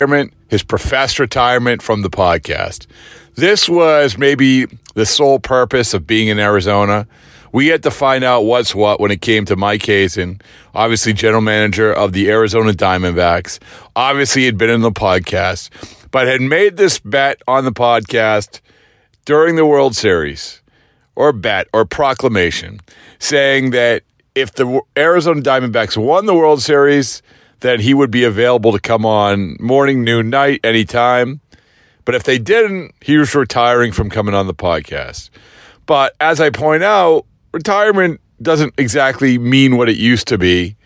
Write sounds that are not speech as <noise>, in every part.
Retirement, his professed retirement from the podcast. This was maybe the sole purpose of being in Arizona. We had to find out what's what when it came to Mike Hazen, obviously general manager of the Arizona Diamondbacks. Obviously, had been in the podcast, but had made this bet on the podcast during the World Series, or bet or proclamation, saying that if the Arizona Diamondbacks won the World Series, that he would be available to come on morning, noon, night, anytime. But if they didn't, he was retiring from coming on the podcast. But as I point out, retirement doesn't exactly mean what it used to be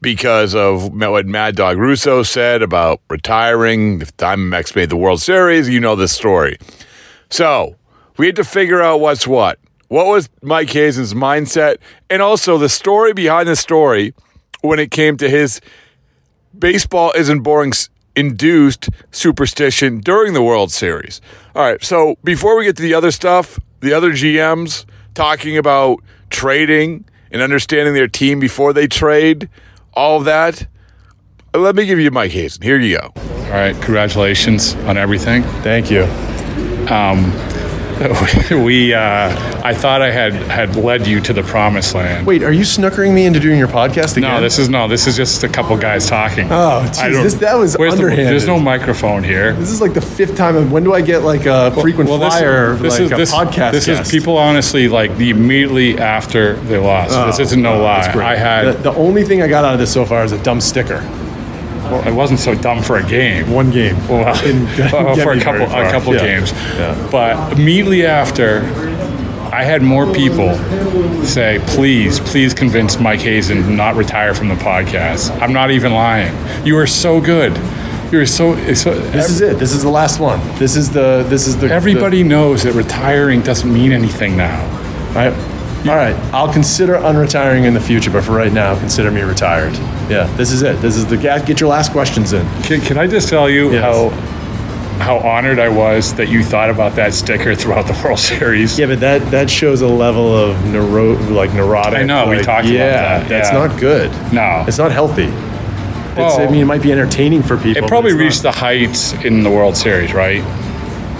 because of what Mad Dog Russo said about retiring. If Diamondbacks made the World Series, you know this story. So we had to figure out what's what. What was Mike Hazen's mindset? And also the story behind the story when it came to his baseball isn't boring induced superstition during the World Series. All right, so before we get to the other stuff, the other GMs talking about trading and understanding their team before they trade, all of that. Let me give you Mike Hazen. Here you go. All right, congratulations on everything. Thank you. Um, <laughs> We, uh, I thought I had had led you to the promised land. Wait, are you snookering me into doing your podcast again? No, this is no. This is just a couple guys talking. Oh, jeez, that was where's the- there's no microphone here. This is like the fifth time. When do I get like a frequent Well, this- flyer, this like is, a this, podcast? This guest? is people honestly like the immediately after they lost. this isn't no lie. Oh, That's great. I had the, the only thing I got out of this so far is a dumb sticker. Well, it wasn't so dumb for a game. One game. Well, <laughs> didn't <laughs> well, for a couple a couple Yeah. games. Yeah. But immediately after, I had more people say, "Please, please convince Mike Hazen to not retire from the podcast." I'm not even lying. You are so good. You're so. so This is it. This is the last one. This is the. This is the. everybody knows that retiring doesn't mean anything now. The, right. All right. I'll consider unretiring in the future, but for right now, consider me retired. Yeah. This is it. This is the. Get your last questions in. Can, can I just tell you Yes. how how honored I was that you thought about that sticker throughout the World Series? Yeah, but that that shows a level of neuro, like neurotic. I know, we like, talked about yeah, that, That's yeah. not good. No. it's not healthy. It's, I Well, mean, it might be entertaining for people. It but probably it's reached not. the heights in the World Series, right?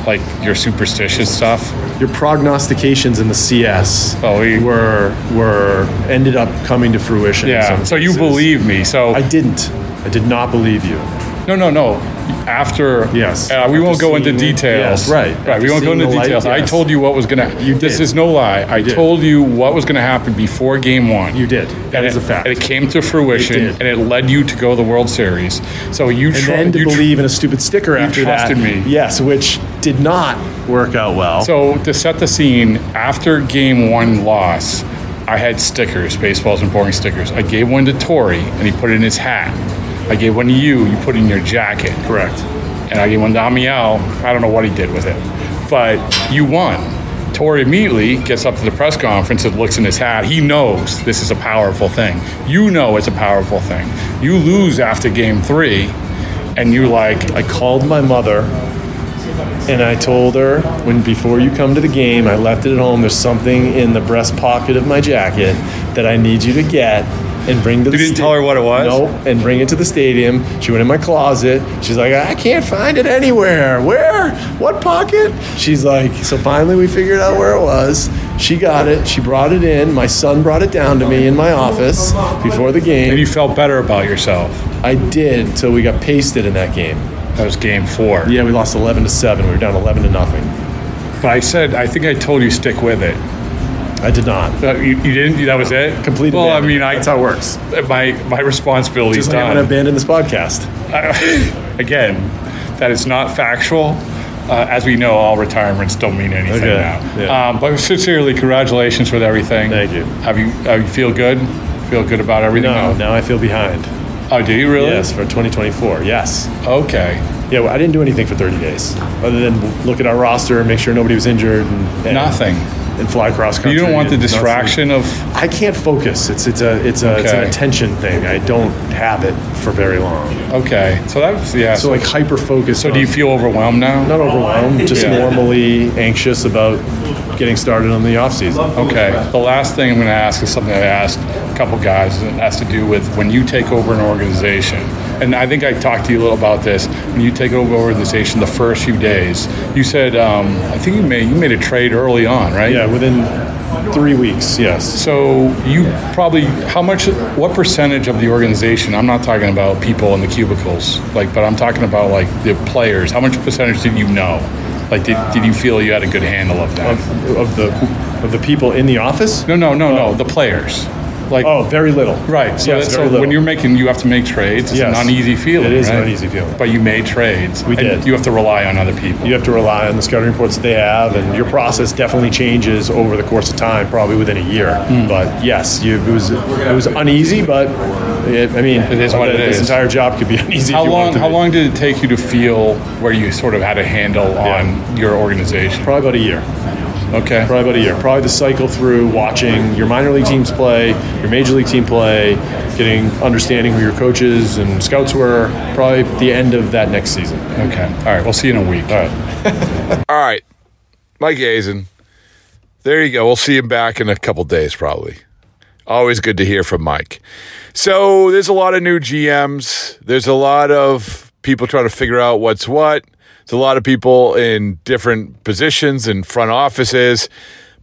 Like your superstitious stuff. your prognostications in the CS Oh, we- were were ended up coming to fruition. Yeah. So you believe me. So I didn't. I did not believe you. No, no, no. After, Yes. uh, we won't go into seeing- details. yes, right. right. We won't go seeing into the light, details. I yes. told you what was gonna. You This did. is no lie. I did. told you what was gonna happen before Game One. You did. That and is it, a fact. And it came to fruition, did. and it led you to go to the World Series. So you and tr- then to you tr- believe in a stupid sticker after trusted that. me. Yes, which did not work out well. So to set the scene, after game one loss, I had stickers, baseballs and boring stickers. I gave one to Torey, and he put it in his hat. I gave one to you, you put it in your jacket. correct. And I gave one to Amiel. I don't know what he did with it, but you won. Torey immediately gets up to the press conference and looks in his hat. He knows this is a powerful thing. You know it's a powerful thing. You lose after game three, and you're like, I called my mother and I told her when before you come to the game, I left it at home. There's something in the breast pocket of my jacket that I need you to get and bring to the You didn't tell her what it was? No, and bring it to the stadium. She went in my closet. She's like, I can't find it anywhere. Where? What pocket? She's like, so finally we figured out where it was. She got it. She brought it in. My son brought it down to me in my office before the game. and you felt better about yourself. I did until we got pasted in that game. That was game four. Yeah, we lost 11 to 7. We were down 11 to nothing. But I said, I think I told you stick with it. I did not. Uh, you, you didn't? That was it? Completely. Well, I mean, I, That's how it works. my, my responsibility is Just like I'm going to abandon this podcast. <laughs> Again, that is not factual. Uh, as we know, all retirements don't mean anything Okay, now. yeah. Um, but sincerely, congratulations with everything. Thank you. Have you, uh, you feel good? Feel good about everything? No, now? now I feel behind. Oh, do you really? Yes, for 2024. Yes. Okay. Yeah, well, I didn't do anything for 30 days other than look at our roster and make sure nobody was injured and, and Nothing. And fly cross country. You don't want the and not sleep. distraction of. I can't focus. It's it's a it's a it's an attention thing. I don't have it for very long. Okay. So that's, yeah. So like hyper focused. so do you feel overwhelmed now? not overwhelmed? Just Yeah. normally anxious about getting started on the off season. Okay. The last thing I'm going to ask is something I asked a couple guys, and it has to do with when you take over an organization. And I think I talked to you a little about this. When you take over an organization, the first few days, you said, um, I think you made you made a trade early on, right? Yeah, within three weeks. Yes. So you probably how much what percentage of the organization I'm not talking about people in the cubicles like but I'm talking about like the players how much percentage did you know like did, did you feel you had a good handle of that Of, of the of the people in the office. no no no no the players like Oh, very little. right so, Yes, that's- very so when you're making you have to make trades it's Yes. an uneasy feeling It is an uneasy feeling. but you made trades We did. you have to rely on other people You have to rely on the scouting reports that they have, and your process definitely changes over the course of time, probably within a year. Hmm. But yes, you, it was it was uneasy, but it, I mean, It is what it this is. entire job could be <laughs> uneasy. how if you long to how be. long did it take you to feel where you sort of had a handle on your organization Probably about a year. Okay Probably about a year. Probably the cycle through watching your minor league teams play, your major league team play, getting understanding who your coaches and scouts were. Probably the end of that next season. okay all right we'll see you in a week All right. <laughs> All right, Mike Hazen. There you go. We'll see him back in a couple days, probably. Always good to hear from Mike. So there's a lot of new GMs. There's a lot of people trying to figure out what's what. There's a lot of people in different positions in front offices,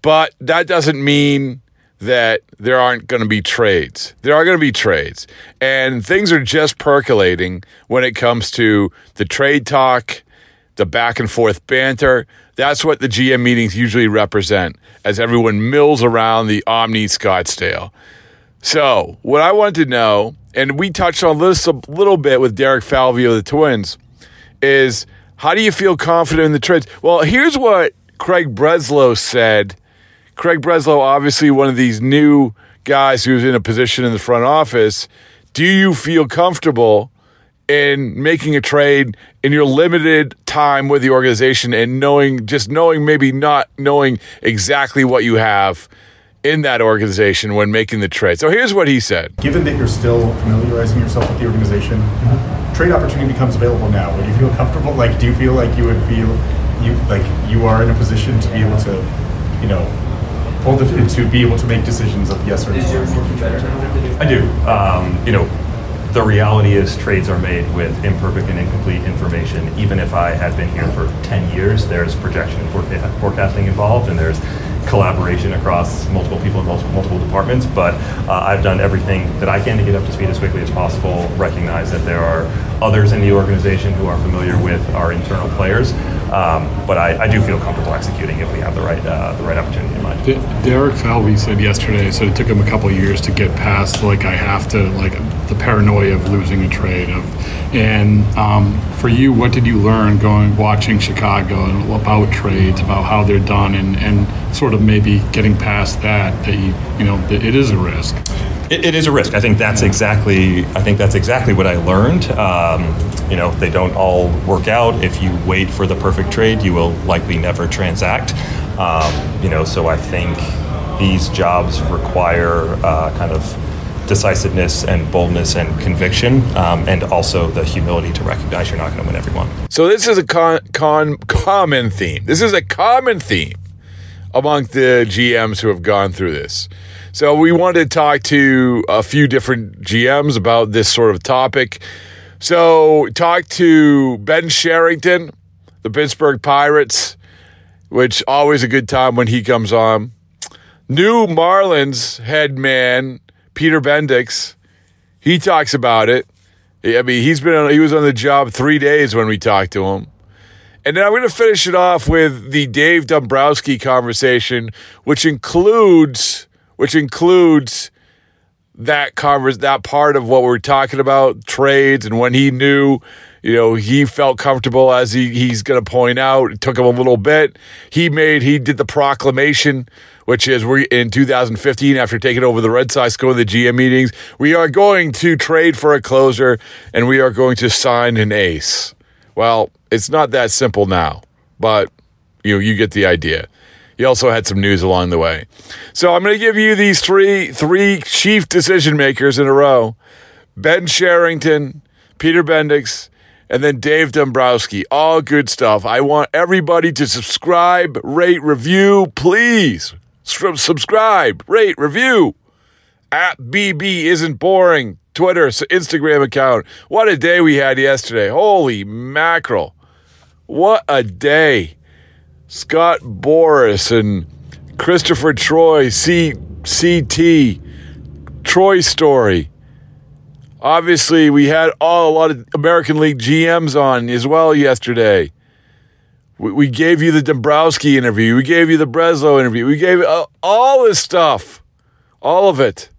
but that doesn't mean that there aren't going to be trades. There are going to be trades, and things are just percolating when it comes to the trade talk the back and forth banter. That's what the GM meetings usually represent as everyone mills around the Omni Scottsdale. So, what I wanted to know, and we touched on this a little bit with Derek Falvey of the Twins, is how do you feel confident in the trades? Well, here's what Craig Breslow said. Craig Breslow, obviously one of these new guys who's in a position in the front office. Do you feel comfortable in making a trade in your limited time with the organization and knowing just knowing maybe not knowing exactly what you have in that organization when making the trade. So here's what he said. Given that you're still familiarizing yourself with the organization, trade opportunity becomes available now. Would you feel comfortable? Like, do you feel like you would feel you like you are in a position to be able to, you know, pull the to be able to make decisions of yes or no? I do. Um, you know, the reality is trades are made with imperfect and incomplete information. Even if I had been here for 10 years, there's projection and for- forecasting involved, and there's collaboration across multiple people in multiple, multiple departments. But uh, I've done everything that I can to get up to speed as quickly as possible. Recognize that there are others in the organization who are familiar with our internal players. Um, but I, I, do feel comfortable executing if we have the right uh, the right opportunity in mind. Derek Falvey said yesterday, so it took him a couple years to get past like I have to like the paranoia of losing a trade of, and um, for you, what did you learn going watching Chicago and about trades, about how they're done, and and sort of maybe getting past that that you you know that it is a risk. It, it is a risk. I think that's exactly. I think that's exactly what I learned. Um, you know, they don't all work out. If you wait for the perfect trade, you will likely never transact. Um, you know, so I think these jobs require uh, kind of decisiveness and boldness and conviction, um, and also the humility to recognize you're not going to win everyone. So this is a con, con common theme. This is a common theme among the GMs who have gone through this. So we wanted to talk to a few different GMs about this sort of topic. So talk to Ben Cherington, the Pittsburgh Pirates, which always a good time when he comes on. New Marlins head man Peter Bendix, he talks about it. I mean, he's been on, he was on the job three days when we talked to him. And then I'm going to finish it off with the Dave Dombrowski conversation, which includes which includes that covers that part of what we're talking about trades and when he knew you know he felt comfortable as he, he's going to point out. It took him a little bit. He made he did the proclamation which is we in 2015 after taking over the red sox going to the gm meetings we are going to trade for a closer and we are going to sign an ace. Well it's not that simple now but you know you get the idea. He also had some news along the way. So I'm going to give you these three three chief decision makers in a row: Ben Cherington Peter Bendix, and then Dave Dombrowski. All good stuff. I want everybody to subscribe, rate, review, please. subscribe, rate, review. At BB isn't boring. Twitter, Instagram account. What a day we had yesterday. Holy mackerel. What a day. Scott Boras and Christopher Troy, C- CT, Troy Story. Obviously, we had all a lot of American League GMs on as well yesterday. We, we gave you the Dombrowski interview. We gave you the Breslow interview. We gave uh, all this stuff, all of it,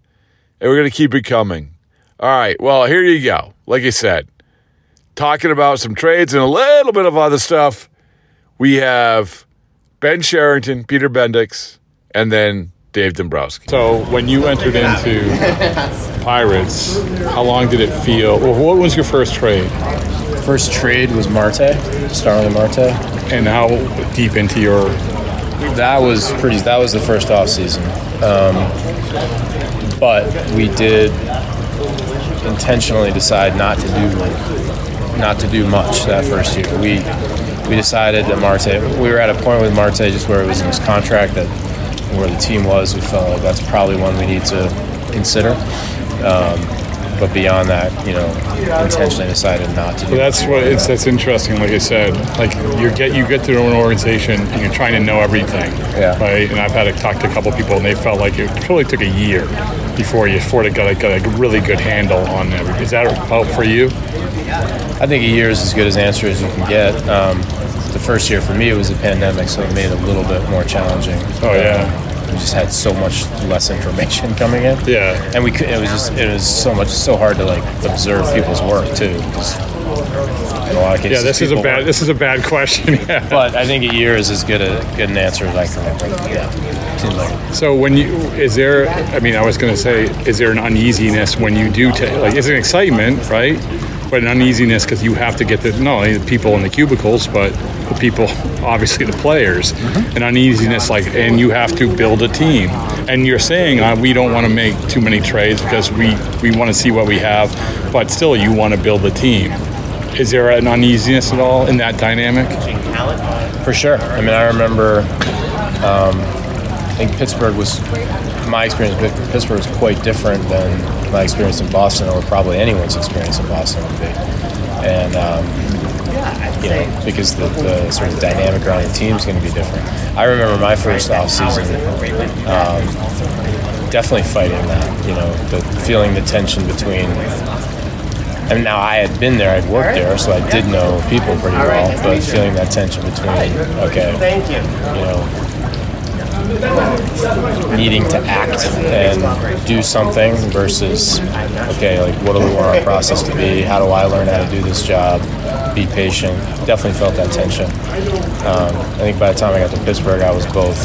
and we're going to keep it coming. All right. Well, here you go. Like I said, talking about some trades and a little bit of other stuff we have Ben Cherington, Peter Bendix, and then Dave Dombrowski. So when you entered into <laughs> Pirates, how long did it feel? Well, what was your first trade? First trade was Marte, Starling Marte. And how deep into your? That was pretty. That was the first off season, um, but we did intentionally decide not to do not to do much that first year. We we decided that Marte, we were at a point with Marte just where it was in his contract that where the team was, we felt like that's probably one we need to consider. Um, but beyond that, you know, intentionally decided not to. do Well, that's what it's that's interesting. Like I said, like you get you get to an organization and you're trying to know everything. Yeah. Right. And I've had to talk to a couple people and they felt like it probably took a year before you sort of got a, got a really good handle on everything. Is that about for you? I think a year is as good as answer as you can get. Um, the first year for me it was a pandemic, so it made it a little bit more challenging. Oh yeah. We just had so much less information <laughs> coming in. Yeah. And we could, it was just it was so much so hard to like observe people's work too. In a lot of cases, yeah, this is a bad work. this is a bad question. <laughs> Yeah. But I think a year is as good a good an answer as I can Yeah. So when you is there? I mean, I was going to say, is there an uneasiness when you do take like? is an excitement, right? But an uneasiness because you have to get the not only the people in the cubicles, but the people, <laughs> obviously the players, mm-hmm. an uneasiness like, and you have to build a team. And you're saying uh, we don't want to make too many trades because we we want to see what we have, but still you want to build a team. Is there an uneasiness at all in that dynamic? For sure. I mean, I remember. Um, I think Pittsburgh was my experience with Pittsburgh was quite different than my experience in Boston, or probably anyone's experience in Boston would be. And um, you know, because the, the sort of dynamic around the team is going to be different. I remember my first off season, um, definitely fighting that, you know, the feeling the tension between. And now I had been there, I'd worked there, so I did know people pretty well. But feeling that tension between, okay, Thank you know, needing to act and do something versus okay like what do we want our process to be how do i learn how to do this job be patient definitely felt that tension um, i think by the time i got to pittsburgh i was both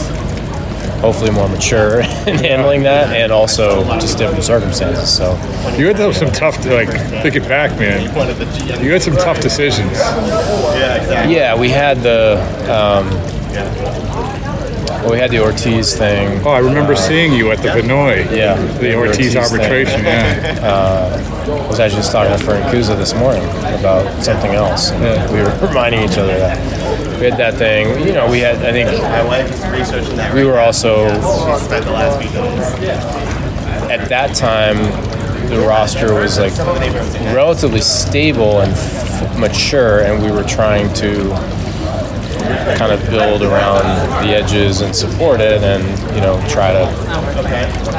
hopefully more mature <laughs> in handling that and also just different circumstances so You had those some tough, like, thinking back, man. You had some tough decisions. Yeah, exactly. Yeah we had the um, well, we had the Ortiz thing. Oh, I remember seeing you at the Vinoy. Yeah, The Ortiz, thing. arbitration, yeah. Uh, I was actually just talking to Frank Kuza this morning about something else. Yeah. We were <laughs> reminding each other that we had that thing. You know, we had. I think My wife is researching that. we were also at that time. The roster was like relatively stable and f- mature, and we were trying to kind of build around the edges and support it, and you know try to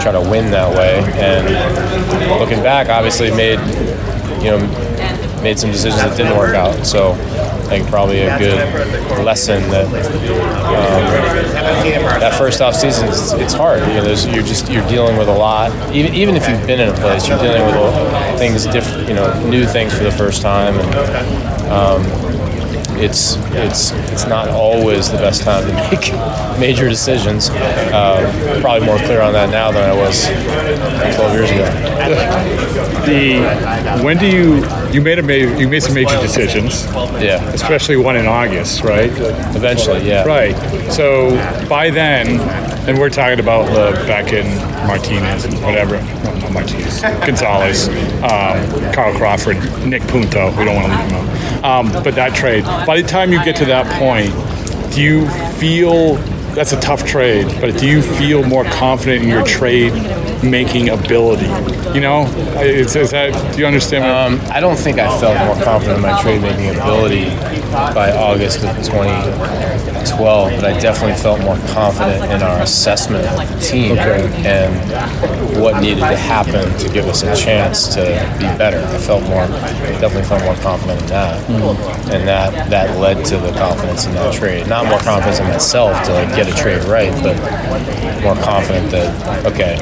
try to win that way. And looking back, obviously made you know made some decisions that didn't work out. So I think probably a good lesson that um, that first off season it's, it's hard. You know, you're just you're dealing with a lot. Even even if you've been in a place, you're dealing with things different. You know, new things for the first time and. Um, it's it's it's not always the best time to make <laughs> major decisions. Uh, probably more clear on that now than I was 12 years ago. The when do you you made a ma- you made some major decisions, Yeah, especially one in August, right? eventually, yeah. Right. So by then, and we're talking about the in Martinez, and whatever. No, not Martinez. Gonzalez, um, Carl Crawford, Nick Punto. We don't want to leave him out. Um, but that trade. By the time you get to that point, do you feel that's a tough trade? But do you feel more confident in your trade making ability? You know, is, that? Do you understand? Um, I don't think I felt more confident in my trade making ability by August of 2012, but I definitely felt more confident in our assessment of the team and what needed to happen to give us a chance to be better. I felt more, definitely felt more confident in that, mm-hmm. and that that led to the confidence in that trade. Not more confidence in myself to like get a trade right, but more confident that okay,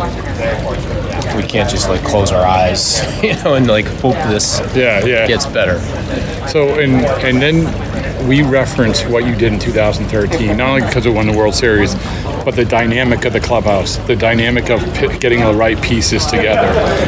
we can't just like close our eyes, <laughs> you know, and like hope this yeah, yeah. gets better. So and and then we reference what you did in 2013, not only because it won the World Series, but the dynamic of the clubhouse, the dynamic of p- getting the right pieces together,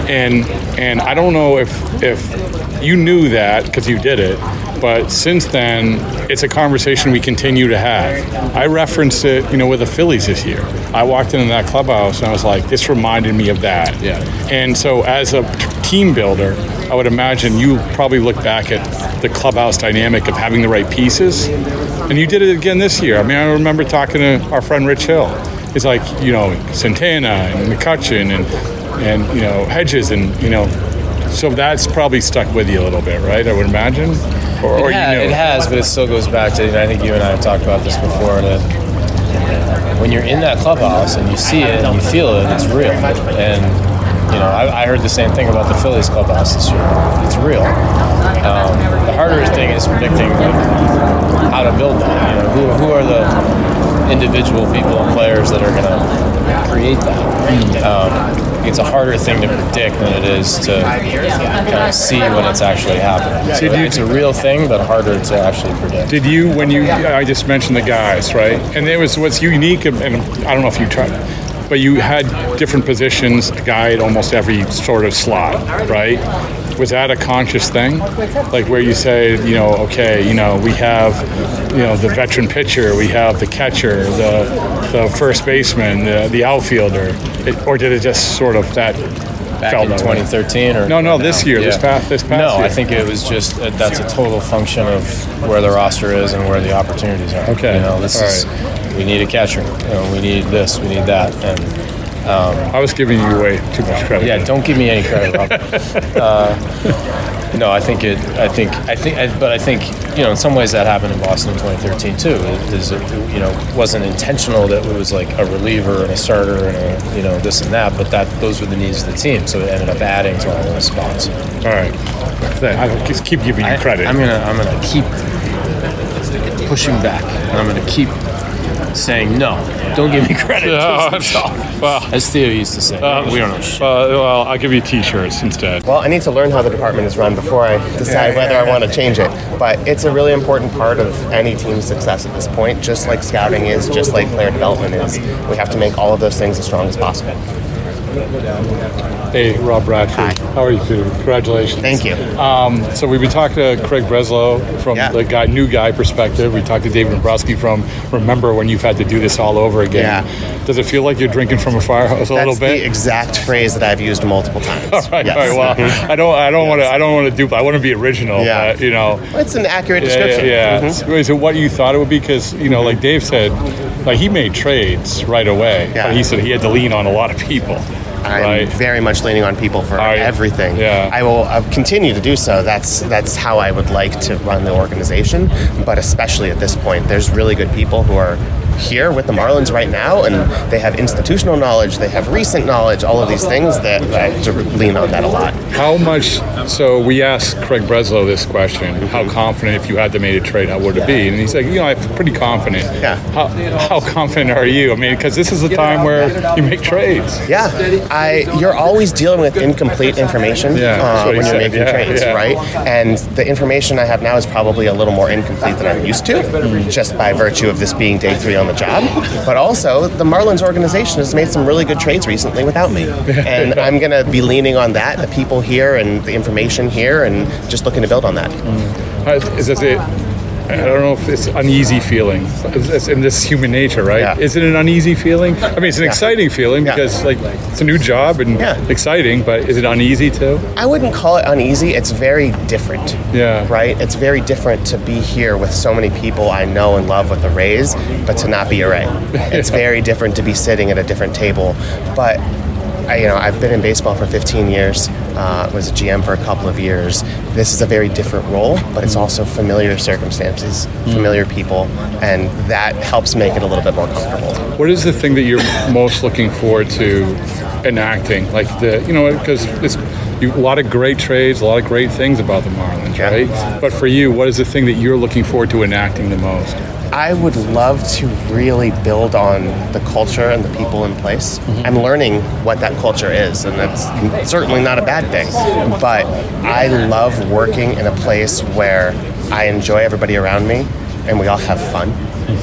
and and I don't know if if you knew that because you did it, but since then it's a conversation we continue to have. I referenced it, you know, with the Phillies this year. I walked into that clubhouse and I was like, this reminded me of that. Yeah. And so as a team builder, I would imagine you probably look back at the clubhouse dynamic of having the right pieces. And you did it again this year. I mean, I remember talking to our friend Rich Hill. It's like, you know, Santana and McCutchen and, and you know, Hedges and, you know, so that's probably stuck with you a little bit, right? I would imagine? Or, or It, you knew. it has, but it still goes back to, and I think you and I have talked about this before, that when you're in that clubhouse and you see it and you feel it, it's real. And, you know, I, I heard the same thing about the Phillies clubhouse this year. It's real. Um, the harder thing is predicting like, how to build that. You know, who, who are the individual people and players that are going to create that? Um, it's a harder thing to predict than it is to kind of see when it's actually happening. So it's a real thing, but harder to actually predict. Did you, when you, I just mentioned the guys, right? And it was what's unique, and I don't know if you tried, but you had different positions, guy at almost every sort of slot, right? Was that a conscious thing? Like where you say, you know, okay, you know, we have, you know, the veteran pitcher, we have the catcher, the, the first baseman, the, the outfielder, it, or did it just sort of that Back felt in that way? 2013 or No, no, this year, this past- this past No, year. I think it was just uh, that's a total function of where the roster is and where the opportunities are. Okay, you know, this all is we need a catcher, you know, we need this, we need that, and I was giving you way too much credit. yeah, don't give me any credit. Rob. <laughs> uh, No, I think it. I think. I think. I, but I think you know, in some ways, that happened in Boston in 2013 too. It, is it, you know, wasn't intentional that it was like a reliever and a starter and a you know this and that, but that those were the needs of the team, so it ended up adding to all those spots. All right, I just keep giving you credit. I, I'm gonna. I'm gonna keep pushing back, and I'm gonna keep saying no. Don't give me credit. <laughs> well, as Theo used to say, Uh, we don't know shit. Uh, well, I'll give you t-shirts instead. Well, I need to learn how the department is run before I decide whether I want to change it. But it's a really important part of any team's success at this point, just like scouting is, just like player development is. We have to make all of those things as strong as possible. Hey, Rob Bradford. How are you, too? Congratulations. Thank you. Um, so we've been talking to Craig Breslow from the guy, new guy perspective. We talked to David Dombrowski from remember when you've had to do this all over again. Yeah. Does it feel like you're drinking from a fire hose a little That's bit? the exact phrase that I've used multiple times. <laughs> all right, Yes. all right. Well, I don't, I don't want to, I don't want to do, I want to be original. Yeah. but, you know. It's an accurate Yeah, description. Yeah. Mhm. So Is it what you thought it would be? Because you know, like Dave said, like he made trades right away. Yeah. But he said he had to lean on a lot of people. I'm right? very much leaning on people for everything. Yeah. I will uh, continue to do so. That's that's how I would like to run the organization. But especially at this point, there's really good people who are here with the Marlins right now, and they have institutional knowledge, they have recent knowledge, all of these things that I have to lean on that a lot. How much? So we asked Craig Breslow this question: How confident, if you had to make a trade, how would it be? And he's like, you know, I'm pretty confident. Yeah. How, how confident are you? I mean, because this is a time where you make trades. Yeah, I you're always dealing with incomplete information Yeah, uh, when you're said, making yeah, trades, yeah. right? And the information I have now is probably a little more incomplete than I'm used to, just by virtue of this being day three on the job. But also, the Marlins organization has made some really good trades recently without me, and I'm going to be leaning on that, the people here, and the information here, and just looking to build on that. Mm. Is, is it? I don't know if it's uneasy feeling. It's, in this human nature, right? Yeah. Is it an uneasy feeling? I mean, it's an Yeah. exciting feeling Yeah. because like it's a new job and Yeah. exciting, but is it uneasy too? I wouldn't call it uneasy. It's very different. Yeah. Right? It's very different to be here with so many people I know and love with the Rays, but to not be a Ray. It's <laughs> very different to be sitting at a different table. But I, you know, I've been in baseball for 15 years. Uh, was a GM for a couple of years. This is a very different role, but it's also familiar circumstances, familiar people, and that helps make it a little bit more comfortable. What is the thing that you're most looking forward to enacting? Like the, you know, because it's you, a lot of great trades, a lot of great things about the Marlins, Yeah. right? But for you, what is the thing that you're looking forward to enacting the most? I would love to really build on the culture and the people in place. Mm-hmm. I'm learning what that culture is, and that's certainly not a bad thing. But I love working in a place where I enjoy everybody around me and we all have fun.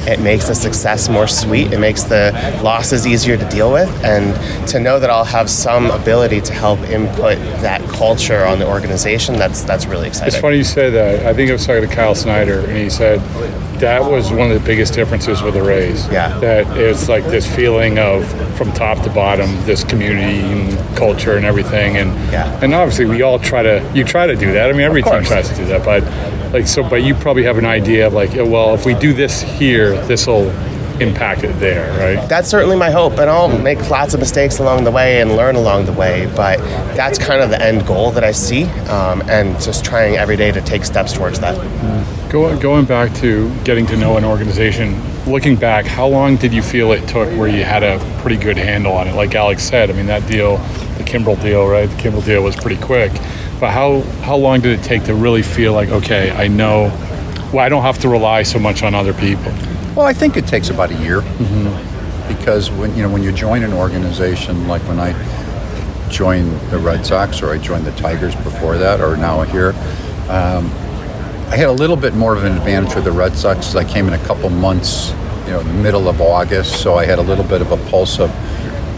It makes the success more sweet. It makes the losses easier to deal with. And to know that I'll have some ability to help input that culture on the organization, that's that's really exciting. It's funny you say that. I think I was talking to Kyle Snyder, and he said that was one of the biggest differences with the Rays. Yeah. That it's like this feeling of from top to bottom, this community and culture and everything. And Yeah. and obviously we all try to you try to do that. I mean every team tries to do that, but like so but you probably have an idea of like, well, if we do this here, this will impact it there, right? That's certainly my hope, and I'll make lots of mistakes along the way and learn along the way. But that's kind of the end goal that I see, um, and just trying every day to take steps towards that. Go, going back to getting to know an organization, looking back, how long did you feel it took where you had a pretty good handle on it? Like Alex said, I mean, that deal, the Kimbrel deal, right? The Kimbrel deal was pretty quick. But how, how long did it take to really feel like, okay, I know, well, I don't have to rely so much on other people? Well, I think it takes about a year because when you know when you join an organization like when I joined the Red Sox or I joined the Tigers before that or now here, um, I had a little bit more of an advantage with the Red Sox because I came in a couple months, you know, in the middle of August, so I had a little bit of a pulse of.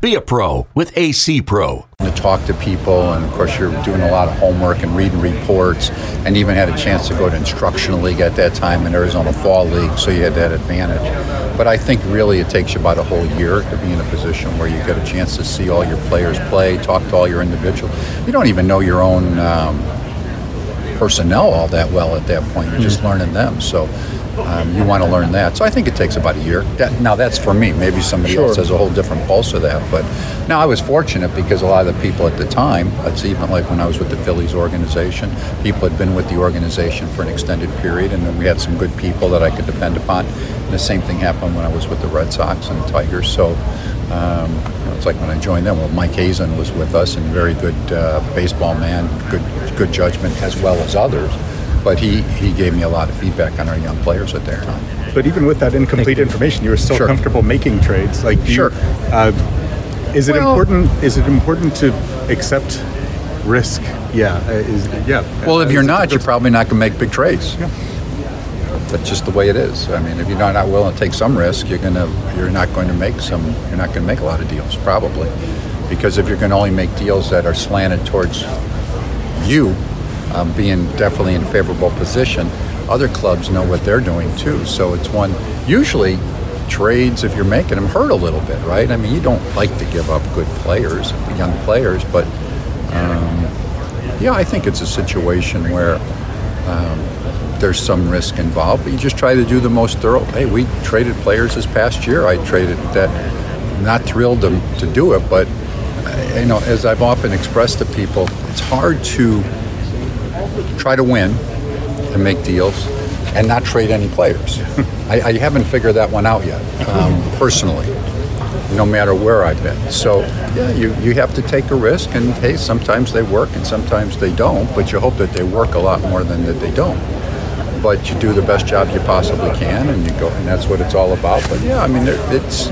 Be a pro with AC Pro. To talk to people, and of course, you're doing a lot of homework and reading reports, and even had a chance to go to instructional league at that time in Arizona Fall League, so you had that advantage. But I think really it takes you about a whole year to be in a position where you get a chance to see all your players play, talk to all your individuals. You don't even know your own um, personnel all that well at that point. You're just learning them. So um, you want to learn that. So I think it takes about a year. That, now that's for me. Maybe somebody else has a whole different pulse of that. But now I was fortunate because a lot of the people at the time, it's even like when I was with the Phillies organization, people had been with the organization for an extended period, and then we had some good people that I could depend upon. And the same thing happened when I was with the Red Sox and the Tigers. So. Um, you know, it's like when I joined them. Well, Mike Hazen was with us, and very good uh, baseball man, good good judgment as well as others. But he, he gave me a lot of feedback on our young players at that time. But even with that incomplete information, you were still Sure. comfortable making trades. Like, do you- Sure. uh, is it Well- important? Is it important to accept risk? Yeah. uh, Is yeah. Well, if you're is not, you're probably not going to make big trades. Yeah. That's just the way it is. I mean, if you're not, not willing to take some risk, you're gonna you're not going to make some you're not going to make a lot of deals probably, because if you're going to only make deals that are slanted towards you, um, being definitely in a favorable position, other clubs know what they're doing too. So it's one usually trades if you're making them hurt a little bit, right? I mean, you don't like to give up good players, young players, but um, yeah, I think it's a situation where um, there's some risk involved, but you just try to do the most thorough. Hey, we traded players this past year. I traded that. Not thrilled to, to do it, but uh, you know, as I've often expressed to people, it's hard to try to win and make deals and not trade any players. <laughs> I, I haven't figured that one out yet, um, personally, no matter where I've been. So, yeah, you, you have to take a risk, and hey, sometimes they work and sometimes they don't, but you hope that they work a lot more than that they don't. But you do the best job you possibly can, and you go, and that's what it's all about. But yeah, I mean, it's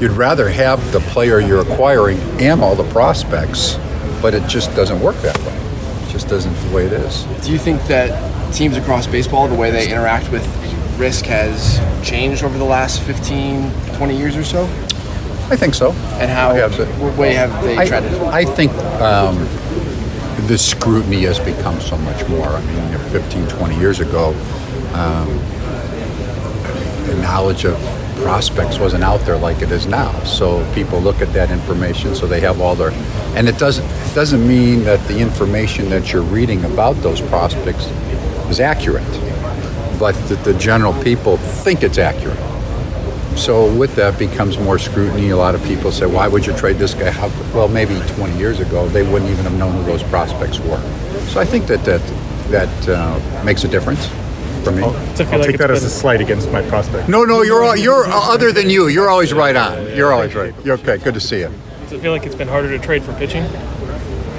you'd rather have the player you're acquiring and all the prospects, but it just doesn't work that way. Just isn't the way it is. Do you think that teams across baseball, the way they interact with risk has changed over the last 15, 20 years or so? I think so. And how, what way have they I, treaded? I think um, the scrutiny has become so much more. I mean, you 15, 20 years ago, um, the knowledge of prospects wasn't out there like it is now. So people look at that information, so they have all their, and it doesn't it doesn't mean that the information that you're reading about those prospects is accurate, but that the general people think it's accurate. So with that becomes more scrutiny. A lot of people say, "Why would you trade this guy?" How, well, maybe 20 years ago they wouldn't even have known who those prospects were. So I think that that that uh, makes a difference for me. I'll, I'll take that as a slight against my prospect. No, no, you're all, you're other than you. You're always right on. You're always right. You're okay. Good to see you. Does it feel like it's been harder to trade for pitching?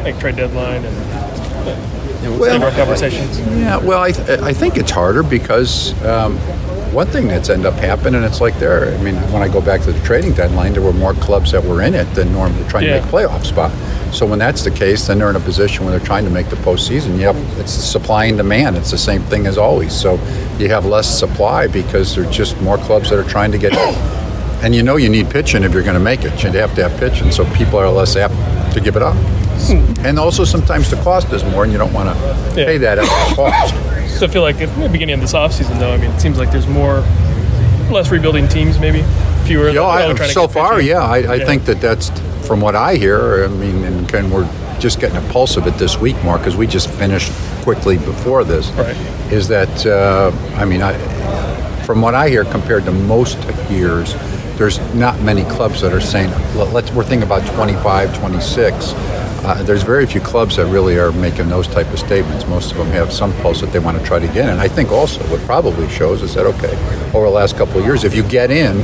Like trade deadline and Well- well, conversations? Yeah, well, I, th- I think it's harder because um, one thing that's ended up happening, it's like there. I mean, when I go back to the trading deadline, there were more clubs that were in it than normally trying Yeah. to make playoff spot. So when that's the case, then they're in a position where they're trying to make the postseason. You have it's supply and demand. It's the same thing as always. So you have less supply because there's just more clubs that are trying to get. <coughs> And you know you need pitching if you're going to make it. You have to have pitching, so people are less apt to give it up. Hmm. And also sometimes the cost is more, and you don't want to pay that extra <coughs> cost. So I feel like at the beginning of this offseason, though, I mean, it seems like there's more, less rebuilding teams, maybe fewer. Yeah, I, to so far, pitching. yeah, I, I think that that's from what I hear. I mean, and, and we're just getting a pulse of it this week more because we just finished quickly before this. Right. Is that uh, I mean, I, from what I hear, compared to most years, there's not many clubs that are saying, "Let- let's. We're thinking about 25, 26. Uh, there's very few clubs that really are making those type of statements. Most of them have some pulse that they want to try to get in. And I think also what probably shows is that okay, over the last couple of years, if you get in,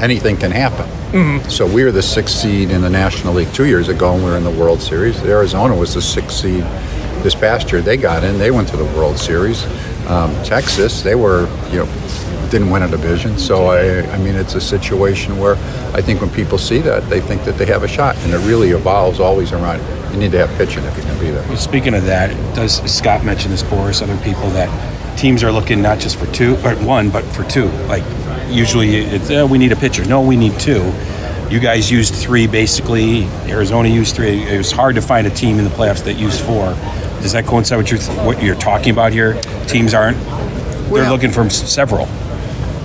anything can happen. Mhm. So we were the sixth seed in the National League two years ago, and we were in the World Series. Arizona was the sixth seed this past year. They got in. They went to the World Series. Um, Texas, they were, you know, didn't win a division. So I, I mean, it's a situation where I think when people see that, they think that they have a shot, and it really evolves always around. You need to have pitching if you're going to be there. Speaking of that, does Scott mention this, Boras, other people that teams are looking not just for two or one, but for two. Like usually it's uh, we need a pitcher. No, we need two. You guys used three basically. Arizona used three. It was hard to find a team in the playoffs that used four. Does that coincide with your, what you're talking about here? Teams aren't. They're Well- looking for several.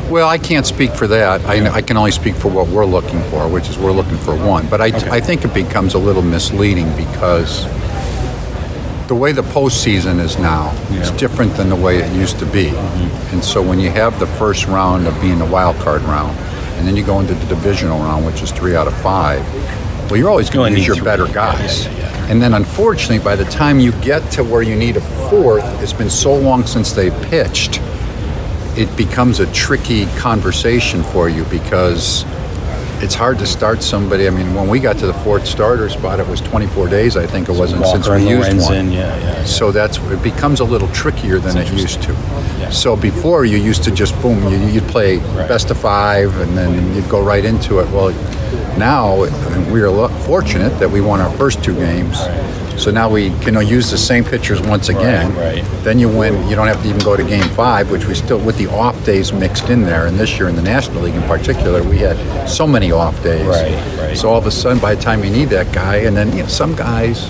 Well, I can't speak for that. I, I can only speak for what we're looking for, which is we're looking for one. But I, I think it becomes a little misleading because the way the postseason is now is different than the way it used to be. And so when you have the first round of being the wild card round, and then you go into the divisional round, which is three out of five, well, you're always going to use your better guys. And then unfortunately, by the time you get to where you need a fourth, it's been so long since they pitched it becomes a tricky conversation for you because it's hard to start somebody. I mean, when we got to the fourth starter spot, it was 24 days, I think it wasn't since we used one. Lorenzen, yeah, yeah. So that's it becomes a little trickier than it used to. So before you used to just boom, you, you'd play best of five, and then you'd go right into it. Well, now we are fortunate that we won our first two games. So now we can use the same pitchers once again. right. right. Then you win. You don't have to even go to game five, which we still, with the off days mixed in there. And this year in the National League in particular, we had so many off days. Right, right. So all of a sudden, by the time you need that guy, and then you know, some guys,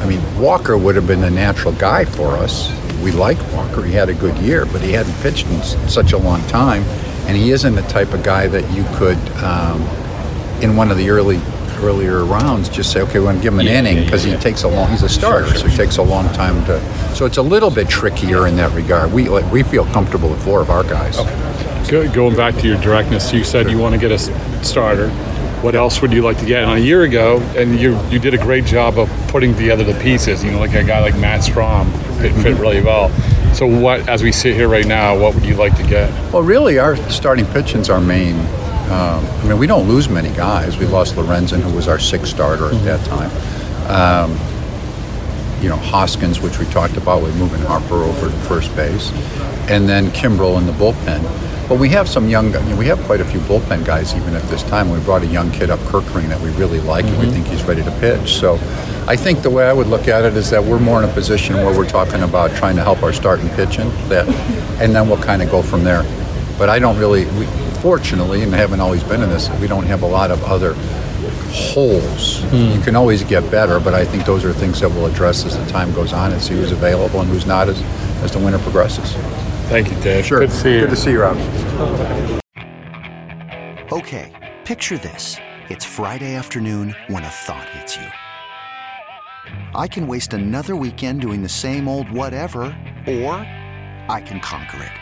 I mean, Walker would have been the natural guy for us. We liked Walker. He had a good year, but he hadn't pitched in such a long time. And he isn't the type of guy that you could, um, in one of the early earlier rounds, just say, okay, we're going to give him an Yeah, inning yeah, because yeah, he takes a long. He's a starter, so it takes a long time to. So it's a little bit trickier in that regard. We like, we feel comfortable with four of our guys. Okay. Go, going back to your directness, you said you want to get a starter. What else would you like to get? And a year ago, and you you did a great job of putting together the pieces. You know, like a guy like Matt Strahm fit, fit really well. So, what as we sit here right now, what would you like to get? Well, really, our starting pitching's our main. Um, I mean, we don't lose many guys. We lost Lorenzen, who was our sixth starter at that time. Um, you know, Hoskins, which we talked about with moving Harper over to first base, and then Kimbrel in the bullpen. But we have some young, you know, we have quite a few bullpen guys even at this time. We brought a young kid up, Kerkering, that we really like, and we think he's ready to pitch. So I think the way I would look at it is that we're more in a position where we're talking about trying to help our starting pitching, that, and then we'll kind of go from there. But I don't really, we, fortunately, and haven't always been in this, we don't have a lot of other holes. Hmm. You can always get better, but I think those are things that we'll address as the time goes on and see who's available and who's not as, as the winter progresses. Thank you, Dave. Sure. Good to see you. Good to see you, Rob. Okay, picture this. It's Friday afternoon when a thought hits you. I can waste another weekend doing the same old whatever, or I can conquer it.